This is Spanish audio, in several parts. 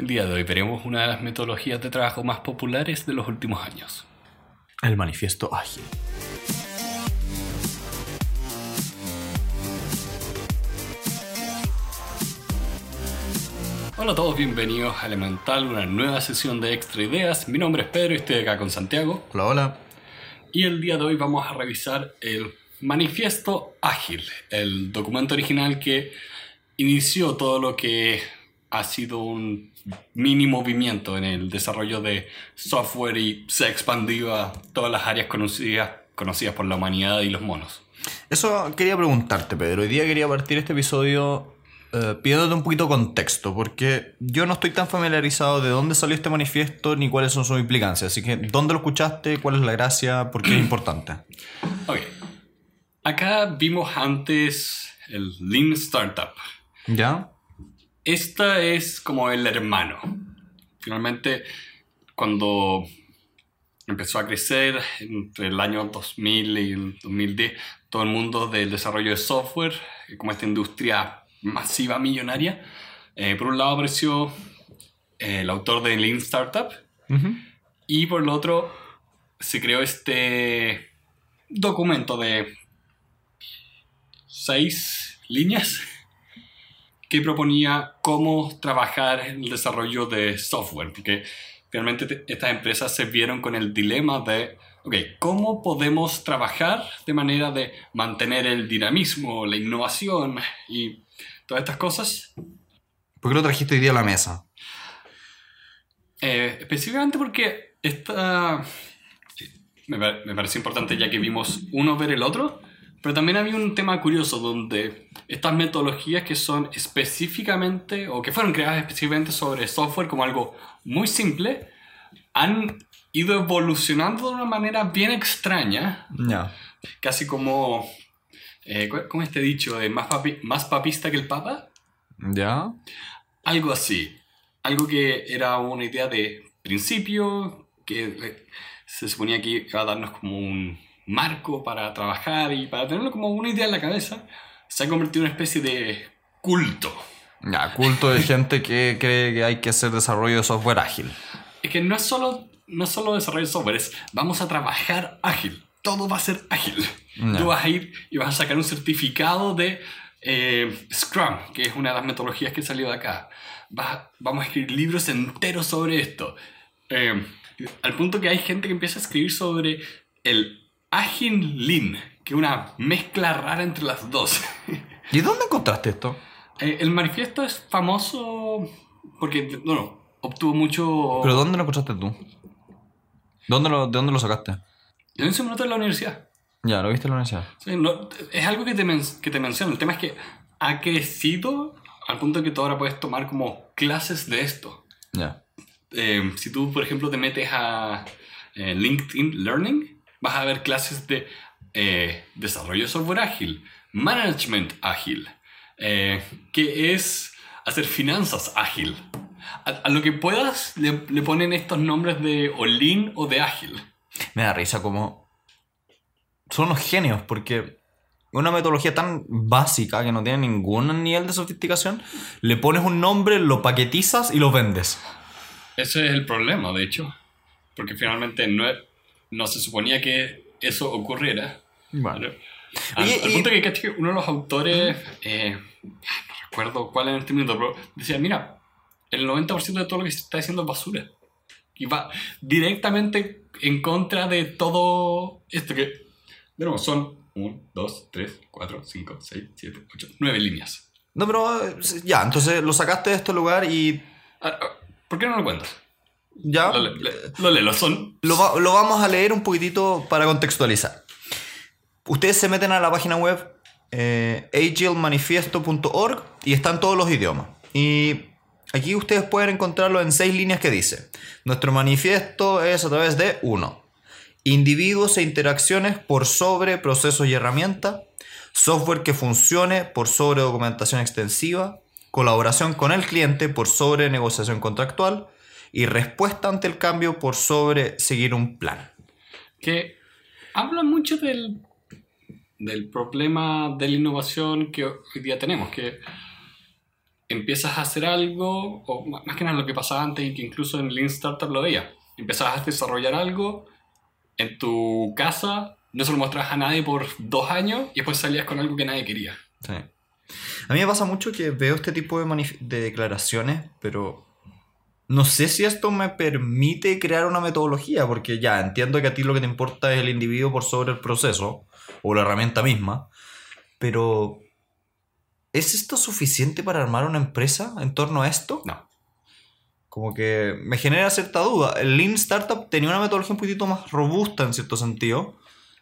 El día de hoy veremos una de las metodologías de trabajo más populares de los últimos años. El manifiesto ágil. Hola a todos, bienvenidos a Elemental, una nueva sesión de Extra Ideas. Mi nombre es Pedro y estoy acá con Santiago. Hola, hola. Y el día de hoy vamos a revisar el Manifiesto Ágil, el documento original que inició todo lo que ha sido un mini movimiento en el desarrollo de software y se expandió a todas las áreas conocidas, conocidas por la humanidad y los monos. Eso quería preguntarte, Pedro. Hoy día quería partir este episodio eh, pidiéndote un poquito contexto, porque yo no estoy tan familiarizado de dónde salió este manifiesto ni cuáles son sus implicancias. Así que, ¿dónde lo escuchaste? ¿Cuál es la gracia? ¿Por qué es importante? Ok. Acá vimos antes el Lean Startup. ¿Ya? Esta es como el hermano. Finalmente, cuando empezó a crecer entre el año 2000 y el 2010, todo el mundo del desarrollo de software, como esta industria masiva millonaria, eh, por un lado apareció eh, el autor de Lean Startup y por el otro se creó este documento de seis líneas que proponía cómo trabajar en el desarrollo de software, porque realmente estas empresas se vieron con el dilema de, ok, ¿cómo podemos trabajar de manera de mantener el dinamismo, la innovación y todas estas cosas? ¿Por qué lo trajiste hoy día a la mesa? Eh, específicamente porque esta me, me parece importante ya que vimos uno ver el otro, pero también había un tema curioso donde estas metodologías que son específicamente o que fueron creadas específicamente sobre software como algo muy simple, han ido evolucionando de una manera bien extraña. Ya. Casi como, eh, ¿cómo este dicho? De más, papi- más papista que el papa. ¿Ya? Algo así. Algo que era una idea de principio, que eh, se suponía que iba a darnos como un marco para trabajar y para tenerlo como una idea en la cabeza, se ha convertido en una especie de culto. Ya, culto de gente que cree que hay que hacer desarrollo de software ágil. Es que no es solo, no es solo desarrollo de software, es vamos a trabajar ágil. Todo va a ser ágil. Tú vas a ir y vas a sacar un certificado de eh, Scrum, que es una de las metodologías que salió de acá. Vas- vamos a escribir libros enteros sobre esto. Eh, al punto que hay gente que empieza a escribir sobre el Agile Lean, que es una mezcla rara entre las dos. ¿Y dónde encontraste esto? Eh, el manifiesto es famoso porque, bueno, obtuvo mucho... ¿Pero dónde lo encontraste tú? ¿Dónde lo, ¿De dónde lo sacaste? Yo en ese momento en la universidad. Ya, lo viste en la universidad. Sí, no, es algo que te, men- que te menciono. El tema es que ha crecido al punto que tú ahora puedes tomar como clases de esto. Ya. Eh, si tú, por ejemplo, te metes a eh, LinkedIn Learning, vas a ver clases de eh, desarrollo de software ágil, management ágil, eh, que es hacer finanzas ágil. A, a lo que puedas le, le ponen estos nombres de o lean o de ágil. Me da risa como... Son unos genios porque una metodología tan básica que no tiene ningún nivel de sofisticación, le pones un nombre, lo paquetizas y lo vendes. Ese es el problema, de hecho. Porque finalmente no, es- no se suponía que eso ocurriera. Vale. Al, Oye, al y- punto que caché que uno de los autores, eh, no recuerdo cuál en este minuto, pero decía, mira, el 90% de todo lo que se está haciendo es basura. Y va directamente en contra de todo esto que, de nuevo, son 1, 2, 3, 4, 5, 6, 7, 8, 9 líneas. No, pero eh, ya, entonces lo sacaste de este lugar y Ah, ah, ¿Por qué no lo cuentas? Ya Lo, le- le- lo son... lo, lo vamos a leer un poquitito para contextualizar. Ustedes se meten a la página web eh, agilmanifiesto.org y están todos los idiomas. Y aquí ustedes pueden encontrarlo en seis líneas que dice. Nuestro manifiesto es a través de 1. Individuos e interacciones por sobre procesos y herramientas. Software que funcione por sobre documentación extensiva. Colaboración con el cliente por sobre negociación contractual. Y respuesta ante el cambio por sobre seguir un plan. que habla mucho del, del problema de la innovación que hoy día tenemos, que empiezas a hacer algo, o más que nada lo que pasaba antes y que incluso en Lean Startup lo veía. Empezabas a desarrollar algo en tu casa, no se lo mostrabas a nadie por dos años y después salías con algo que nadie quería. Sí. A mí me pasa mucho que veo este tipo de, de declaraciones, pero no sé si esto me permite crear una metodología, porque ya entiendo que a ti lo que te importa es el individuo por sobre el proceso o la herramienta misma, pero ¿es esto suficiente para armar una empresa en torno a esto? No. Como que me genera cierta duda. El Lean Startup tenía una metodología un poquitito más robusta en cierto sentido,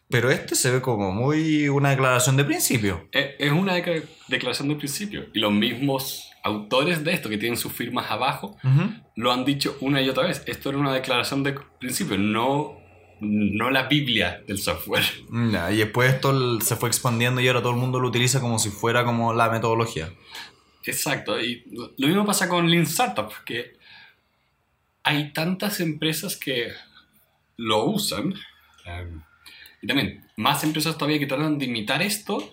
pero este se ve como muy una declaración de principio. Es una declaración de principio. Y los mismos autores de esto, que tienen sus firmas abajo, lo han dicho una y otra vez. Esto era una declaración de principio, no, no la Biblia del software. Y después esto se fue expandiendo y ahora todo el mundo lo utiliza como si fuera como la metodología. Exacto. Y lo lo mismo pasa con Lean Startup, que hay tantas empresas que lo usan. um, y también más empresas todavía que tratan de imitar esto.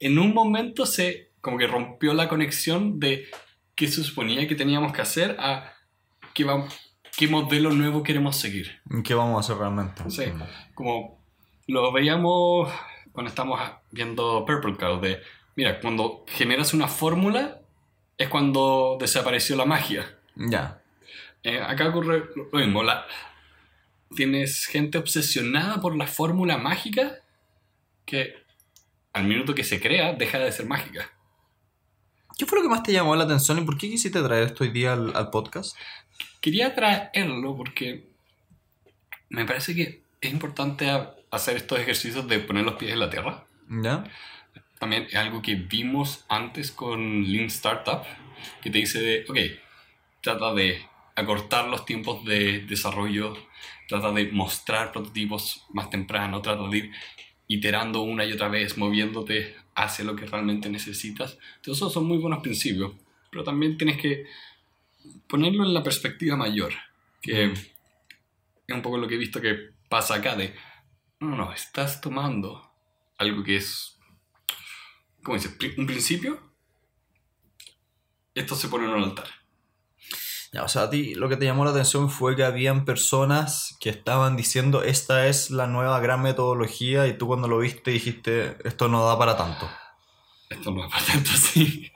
En un momento se como que rompió la conexión de qué se suponía que teníamos que hacer a qué, va- qué modelo nuevo queremos seguir. ¿Qué vamos a hacer realmente? Sí, como lo veíamos cuando estamos viendo Purple Cloud, de, mira, cuando generas una fórmula es cuando desapareció la magia. Ya. Eh, acá ocurre lo mismo, la, tienes gente obsesionada por la fórmula mágica que al minuto que se crea deja de ser mágica. ¿Qué fue lo que más te llamó la atención y por qué quisiste traer esto hoy día al, al podcast? Quería traerlo porque me parece que es importante hacer estos ejercicios de poner los pies en la tierra. ¿Ya? también es algo que vimos antes con Lean Startup, que te dice de, ok, trata de acortar los tiempos de desarrollo, trata de mostrar prototipos más temprano, trata de ir iterando una y otra vez, moviéndote hacia lo que realmente necesitas. Entonces esos son muy buenos principios, pero también tienes que ponerlo en la perspectiva mayor, que es un poco lo que he visto que pasa acá de, no, no, estás tomando algo que es ¿cómo dice? Pri- Un principio. Esto se pone en un altar. Ya, o sea, a ti lo que te llamó la atención fue que habían personas que estaban diciendo esta es la nueva gran metodología y tú cuando lo viste dijiste esto no da para tanto. Esto no es para tanto así.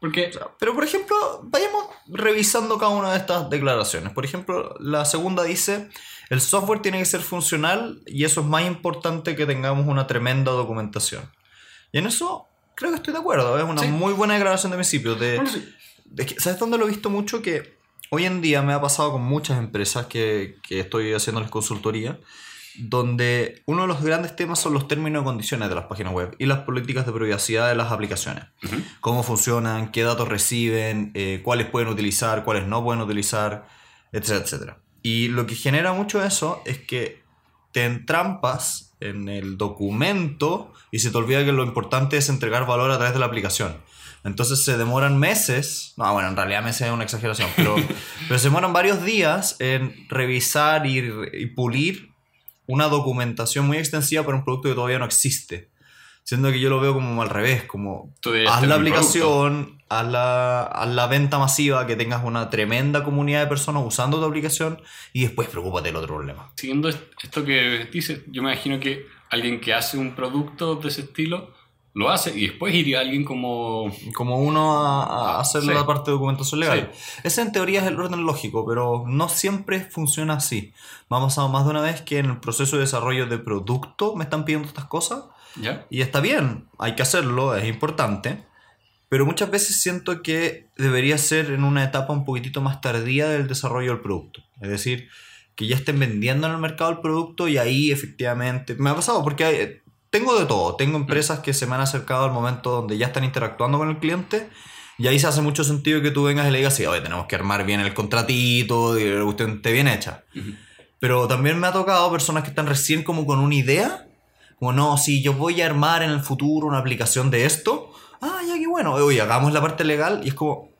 Porque, Pero por ejemplo, vayamos revisando cada una de estas declaraciones. Por ejemplo, la segunda dice, el software tiene que ser funcional y eso es más importante que tengamos una tremenda documentación. Y en eso creo que estoy de acuerdo, es una Sí. muy buena declaración de principio. De, bueno, sí, Es que, ¿Sabes dónde lo he visto mucho? Que hoy en día me ha pasado con muchas empresas que, que estoy haciéndoles consultoría, donde uno de los grandes temas son los términos y condiciones de las páginas web y las políticas de privacidad de las aplicaciones. Cómo funcionan, qué datos reciben, eh, cuáles pueden utilizar, cuáles no pueden utilizar, etcétera, etcétera. Y lo que genera mucho eso es que te entrampas en el documento y se te olvida que lo importante es entregar valor a través de la aplicación. Entonces se demoran meses, no, bueno, en realidad meses es una exageración, pero, pero se demoran varios días en revisar y, y pulir una documentación muy extensiva para un producto que todavía no existe. Siendo que yo lo veo como al revés, como haz la aplicación, haz la, haz la venta masiva, que tengas una tremenda comunidad de personas usando tu aplicación y después preocúpate del otro problema. Siguiendo est- esto que dices, yo me imagino que alguien que hace un producto de ese estilo lo hace y después iría alguien como. Como uno a, a hacer Sí. la parte de documentación legal. Ese en teoría es el orden lógico, pero no siempre funciona así. Me ha pasado más de una vez que en el proceso de desarrollo de producto me están pidiendo estas cosas ¿Ya? y está bien, hay que hacerlo, es importante. Pero muchas veces siento que debería ser en una etapa un poquitito más tardía del desarrollo del producto. Es decir, que ya estén vendiendo en el mercado el producto y ahí efectivamente... Me ha pasado porque hay- tengo de todo. Tengo empresas que se me han acercado al momento donde ya están interactuando con el cliente y ahí se hace mucho sentido que tú vengas y le digas, sí, oye, tenemos que armar bien el contratito y la cuestión esté bien hecha. Pero también me ha tocado personas que están recién como con una idea. Como, no, si yo voy a armar en el futuro una aplicación de esto. Ah, ya, qué bueno. Oye, hagamos la parte legal. Y es como,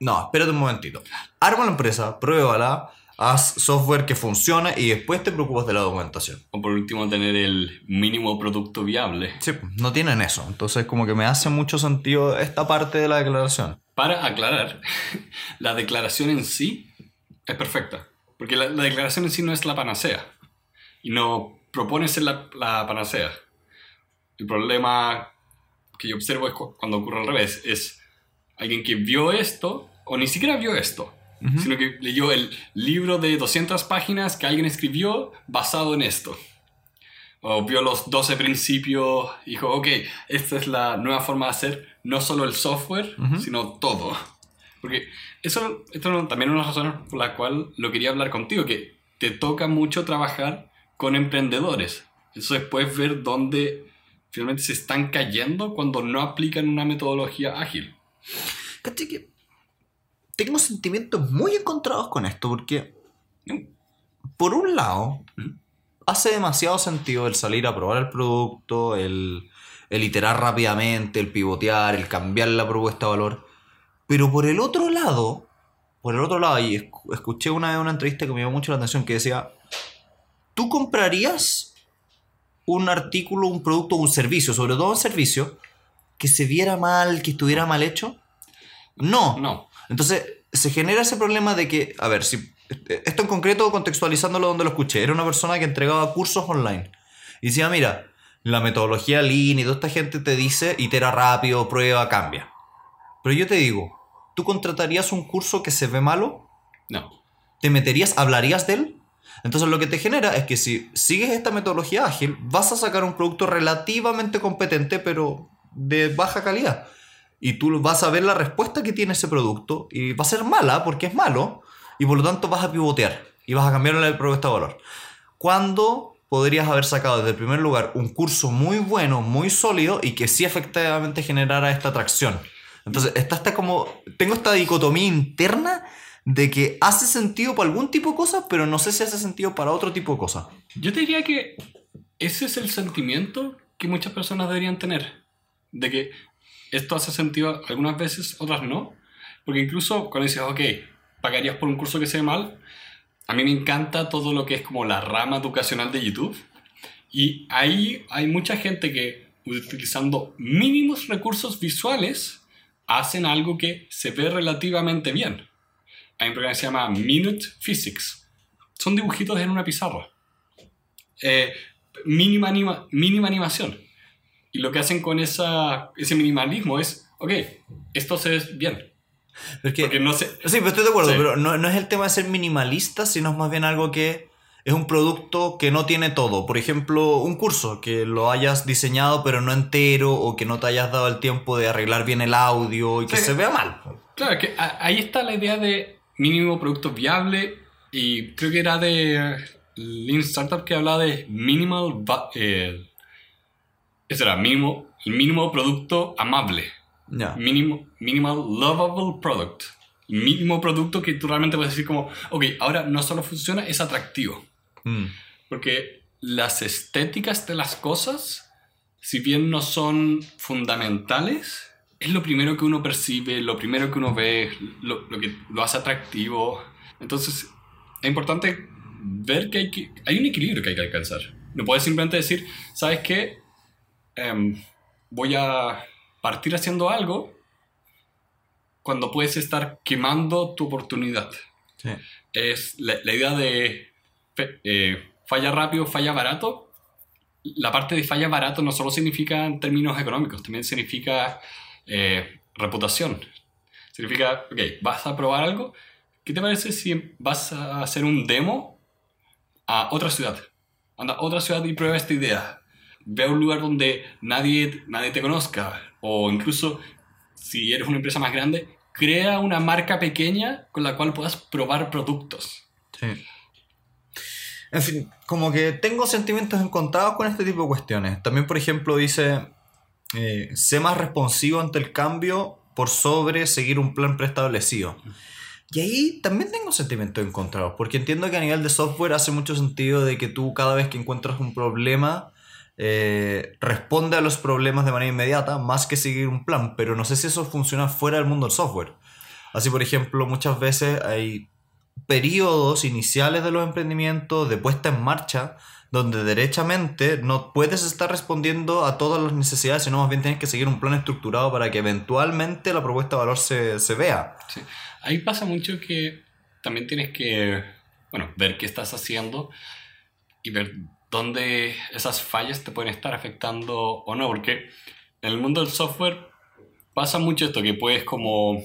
no, espérate un momentito. Arma la empresa, pruébala, Haz software que funcione y después te preocupas de la documentación. O por último, tener el mínimo producto viable. Sí, no tienen eso. Entonces, como que me hace mucho sentido esta parte de la declaración. Para aclarar, la declaración en sí es perfecta. Porque la, la declaración en sí no es la panacea. Y no propone ser la, la panacea. El problema que yo observo es cu- cuando ocurre al revés. Es alguien que vio esto, o ni siquiera vio esto, sino que leyó el libro de 200 páginas que alguien escribió basado en esto. O vio los 12 principios y dijo, ok, esta es la nueva forma de hacer no solo el software, sino todo. Porque eso esto es también una de las razones por la cual lo quería hablar contigo, que te toca mucho trabajar con emprendedores. Entonces puedes ver dónde finalmente se están cayendo cuando no aplican una metodología ágil. ¿Cachai que tengo sentimientos muy encontrados con esto porque, por un lado, hace demasiado sentido el salir a probar el producto, el, el iterar rápidamente, el pivotear, el cambiar la propuesta de valor. Pero por el otro lado, por el otro lado, y esc- escuché una vez una entrevista que me llamó mucho la atención que decía, ¿tú comprarías un artículo, un producto, un servicio, sobre todo un servicio, que se viera mal, que estuviera mal hecho? No. No. Entonces, se genera ese problema de que, a ver, si esto en concreto, contextualizándolo donde lo escuché, era una persona que entregaba cursos online. Y decía, mira, la metodología Lean y toda esta gente te dice, itera rápido, prueba, cambia. Pero yo te digo, ¿tú contratarías un curso que se ve malo? No. ¿Te meterías, hablarías de él? Entonces lo que te genera es que si sigues esta metodología ágil, vas a sacar un producto relativamente competente, pero de baja calidad. Y tú vas a ver la respuesta que tiene ese producto y va a ser mala porque es malo y por lo tanto vas a pivotear y vas a cambiar la propuesta de valor. Cuando podrías haber sacado desde el primer lugar un curso muy bueno, muy sólido y que sí efectivamente generara esta atracción. Entonces, está esta como. Tengo esta dicotomía interna de que hace sentido para algún tipo de cosas, pero no sé si hace sentido para otro tipo de cosas. Yo te diría que ese es el sentimiento que muchas personas deberían tener. De que esto hace sentido algunas veces, otras no. Porque incluso cuando dices, ok, pagarías por un curso que se ve mal, a mí me encanta todo lo que es como la rama educacional de YouTube. Y ahí hay mucha gente que utilizando mínimos recursos visuales hacen algo que se ve relativamente bien. Hay un programa que se llama Minute Physics. Son dibujitos en una pizarra. Eh, mínima, anima- mínima animación. Y lo que hacen con esa, ese minimalismo es, ok, esto se ve bien. Porque, Porque no se... sí, pero estoy de acuerdo, Sí. pero no, no es el tema de ser minimalista, sino es más bien algo que es un producto que no tiene todo. Por ejemplo, un curso que lo hayas diseñado pero no entero o que no te hayas dado el tiempo de arreglar bien el audio y que se vea mal. Claro, que ahí está la idea de mínimo producto viable y creo que era de Lean Startup que hablaba de minimal... eh, eso era, mínimo, el mínimo producto amable. Ya. Mínimo, minimal lovable product. Mínimo producto que tú realmente puedes decir como, ok, ahora no solo funciona, es atractivo. Mm. Porque las estéticas de las cosas, si bien no son fundamentales, es lo primero que uno percibe, lo primero que uno ve, lo, lo que lo hace atractivo. Entonces, es importante ver que hay, que hay un equilibrio que hay que alcanzar. No puedes simplemente decir, ¿sabes qué? Em, voy a partir haciendo algo cuando puedes estar quemando tu oportunidad Sí. es la, la idea de eh, falla rápido, falla barato. La parte de falla barato no solo significa en términos económicos, también significa eh, reputación. Significa, ok, vas a probar algo. ¿Qué te parece si vas a hacer un demo a otra ciudad? Anda a otra ciudad y prueba esta idea. Ve a un lugar donde nadie, nadie te conozca. O incluso, si eres una empresa más grande, crea una marca pequeña con la cual puedas probar productos. Sí. En fin, como que tengo sentimientos encontrados con este tipo de cuestiones. También, por ejemplo, dice, eh, sé más responsivo ante el cambio por sobre seguir un plan preestablecido. Y ahí también tengo sentimientos encontrados, porque entiendo que a nivel de software hace mucho sentido de que tú cada vez que encuentras un problema, eh, responde a los problemas de manera inmediata, más que seguir un plan, pero no sé si eso funciona fuera del mundo del software. Así, por ejemplo, muchas veces hay periodos iniciales de los emprendimientos, de puesta en marcha, donde derechamente no puedes estar respondiendo a todas las necesidades, sino más bien tienes que seguir un plan estructurado para que eventualmente la propuesta de valor se, se vea. Sí. Ahí pasa mucho que también tienes que, bueno, ver qué estás haciendo y ver dónde esas fallas te pueden estar afectando o no, porque en el mundo del software pasa mucho esto, que puedes como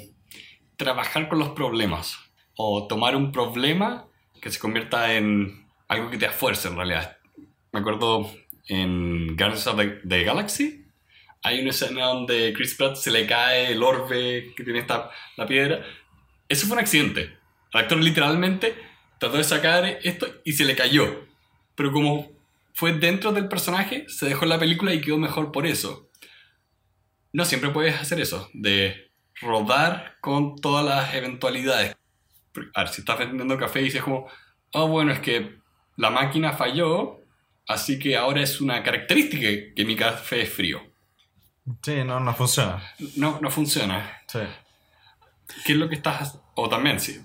trabajar con los problemas o tomar un problema que se convierta en algo que te fuerza en realidad. Me acuerdo en Guardians of the, Galaxy, hay una escena donde Chris Pratt se le cae el orbe que tiene esta, la piedra. Eso fue un accidente. El actor literalmente trató de sacar esto y se le cayó. Pero como fue dentro del personaje, se dejó en la película y quedó mejor por eso. No siempre puedes hacer eso, de rodar con todas las eventualidades. A ver, si estás vendiendo café y dices como, oh, bueno, es que la máquina falló, así que ahora es una característica que mi café es frío. Sí, no, no funciona. No, no funciona. Sí. ¿Qué es lo que estás... O también, sí,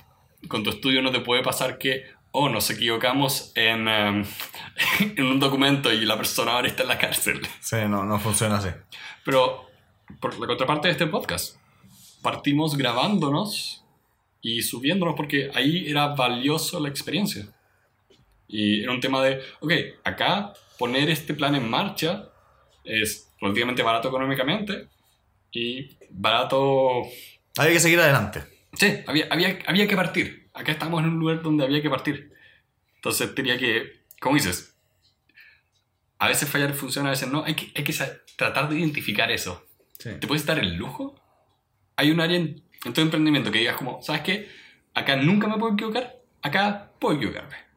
con tu estudio no te puede pasar que, oh, nos equivocamos en, em, en un documento y la persona ahora está en la cárcel. Sí, no, no funciona así. Pero, por la contraparte de este podcast, partimos grabándonos y subiéndonos porque ahí era valioso la experiencia. Y era un tema de, ok, acá poner este plan en marcha es relativamente barato económicamente y barato... Había que seguir adelante. Sí, había, había, había que partir. Acá estamos en un lugar donde había que partir. Entonces tenía que, ¿cómo dices? A veces fallar funciona, a veces no. Hay que, hay que tratar de identificar eso. ¿Te puedes dar el lujo? Hay un área en, en tu emprendimiento que digas como, ¿sabes qué? Acá nunca me puedo equivocar. Acá puedo equivocarme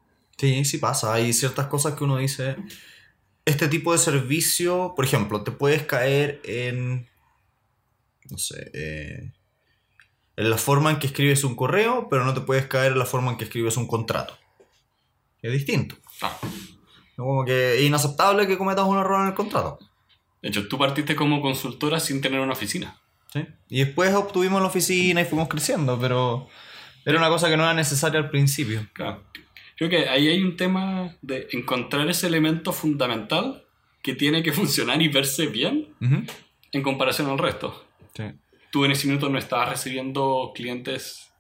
Sí, sí pasa. Hay ciertas cosas que uno dice. Este tipo de servicio, por ejemplo, te puedes caer en. No sé. Eh, en la forma en que escribes un correo, pero no te puedes caer en la forma en que escribes un contrato. Es distinto. Ah. Como que es inaceptable que cometas un error en el contrato. De hecho, tú partiste como consultora sin tener una oficina. Sí. Y después obtuvimos la oficina y fuimos creciendo, pero era una cosa que no era necesaria al principio. Claro. Creo que ahí hay un tema de encontrar ese elemento fundamental que tiene que funcionar y verse bien en comparación al resto. Tú en ese minuto no estabas recibiendo clientes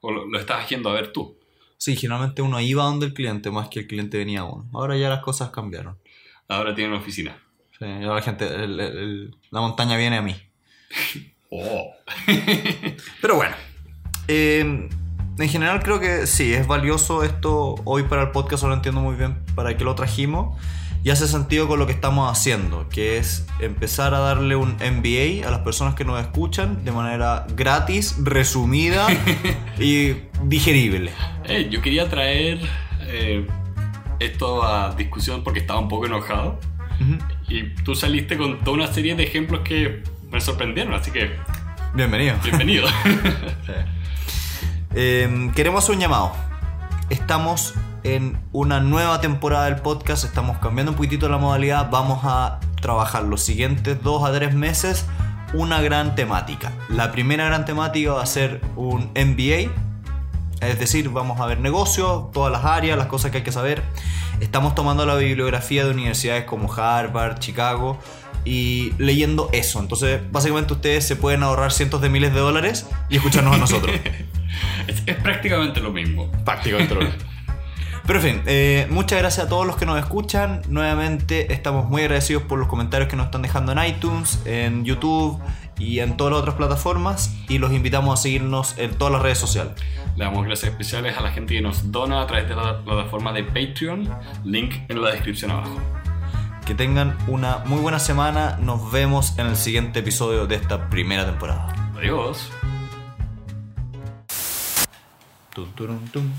o lo, lo estabas yendo a ver tú. Sí, generalmente uno iba donde el cliente más que el cliente venía a uno. Ahora ya las cosas cambiaron. Ahora tiene una oficina. Sí, ahora la gente, la montaña viene a mí. oh. Pero bueno. Eh, en general creo que sí, es valioso esto hoy para el podcast, lo entiendo muy bien para qué lo trajimos. Y hace sentido con lo que estamos haciendo, que es empezar a darle un MBA a las personas que nos escuchan de manera gratis, resumida y digerible. yo quería traer eh, esto a discusión porque estaba un poco enojado. Y tú saliste con toda una serie de ejemplos que me sorprendieron, así que... Bienvenido. Bienvenido. Em, queremos hacer un llamado. Estamos en una nueva temporada del podcast, estamos cambiando un poquitito la modalidad, vamos a trabajar los siguientes dos a tres meses una gran temática. La primera gran temática va a ser un MBA, es decir, vamos a ver negocios, todas las áreas, las cosas que hay que saber. Estamos tomando la bibliografía de universidades como Harvard, Chicago y leyendo eso. Entonces, básicamente ustedes se pueden ahorrar cientos de miles de dólares y escucharnos a nosotros. es, prácticamente lo mismo. Prácticamente lo mismo. Pero en fin, eh, muchas gracias a todos los que nos escuchan. Nuevamente estamos muy agradecidos por los comentarios que nos están dejando en iTunes, en YouTube y en todas las otras plataformas. Y los invitamos a seguirnos en todas las redes sociales. Le damos gracias especiales a la gente que nos dona a través de la plataforma de Patreon. Link en la descripción abajo. Que tengan una muy buena semana. Nos vemos en el siguiente episodio de esta primera temporada. Adiós. トンロントン。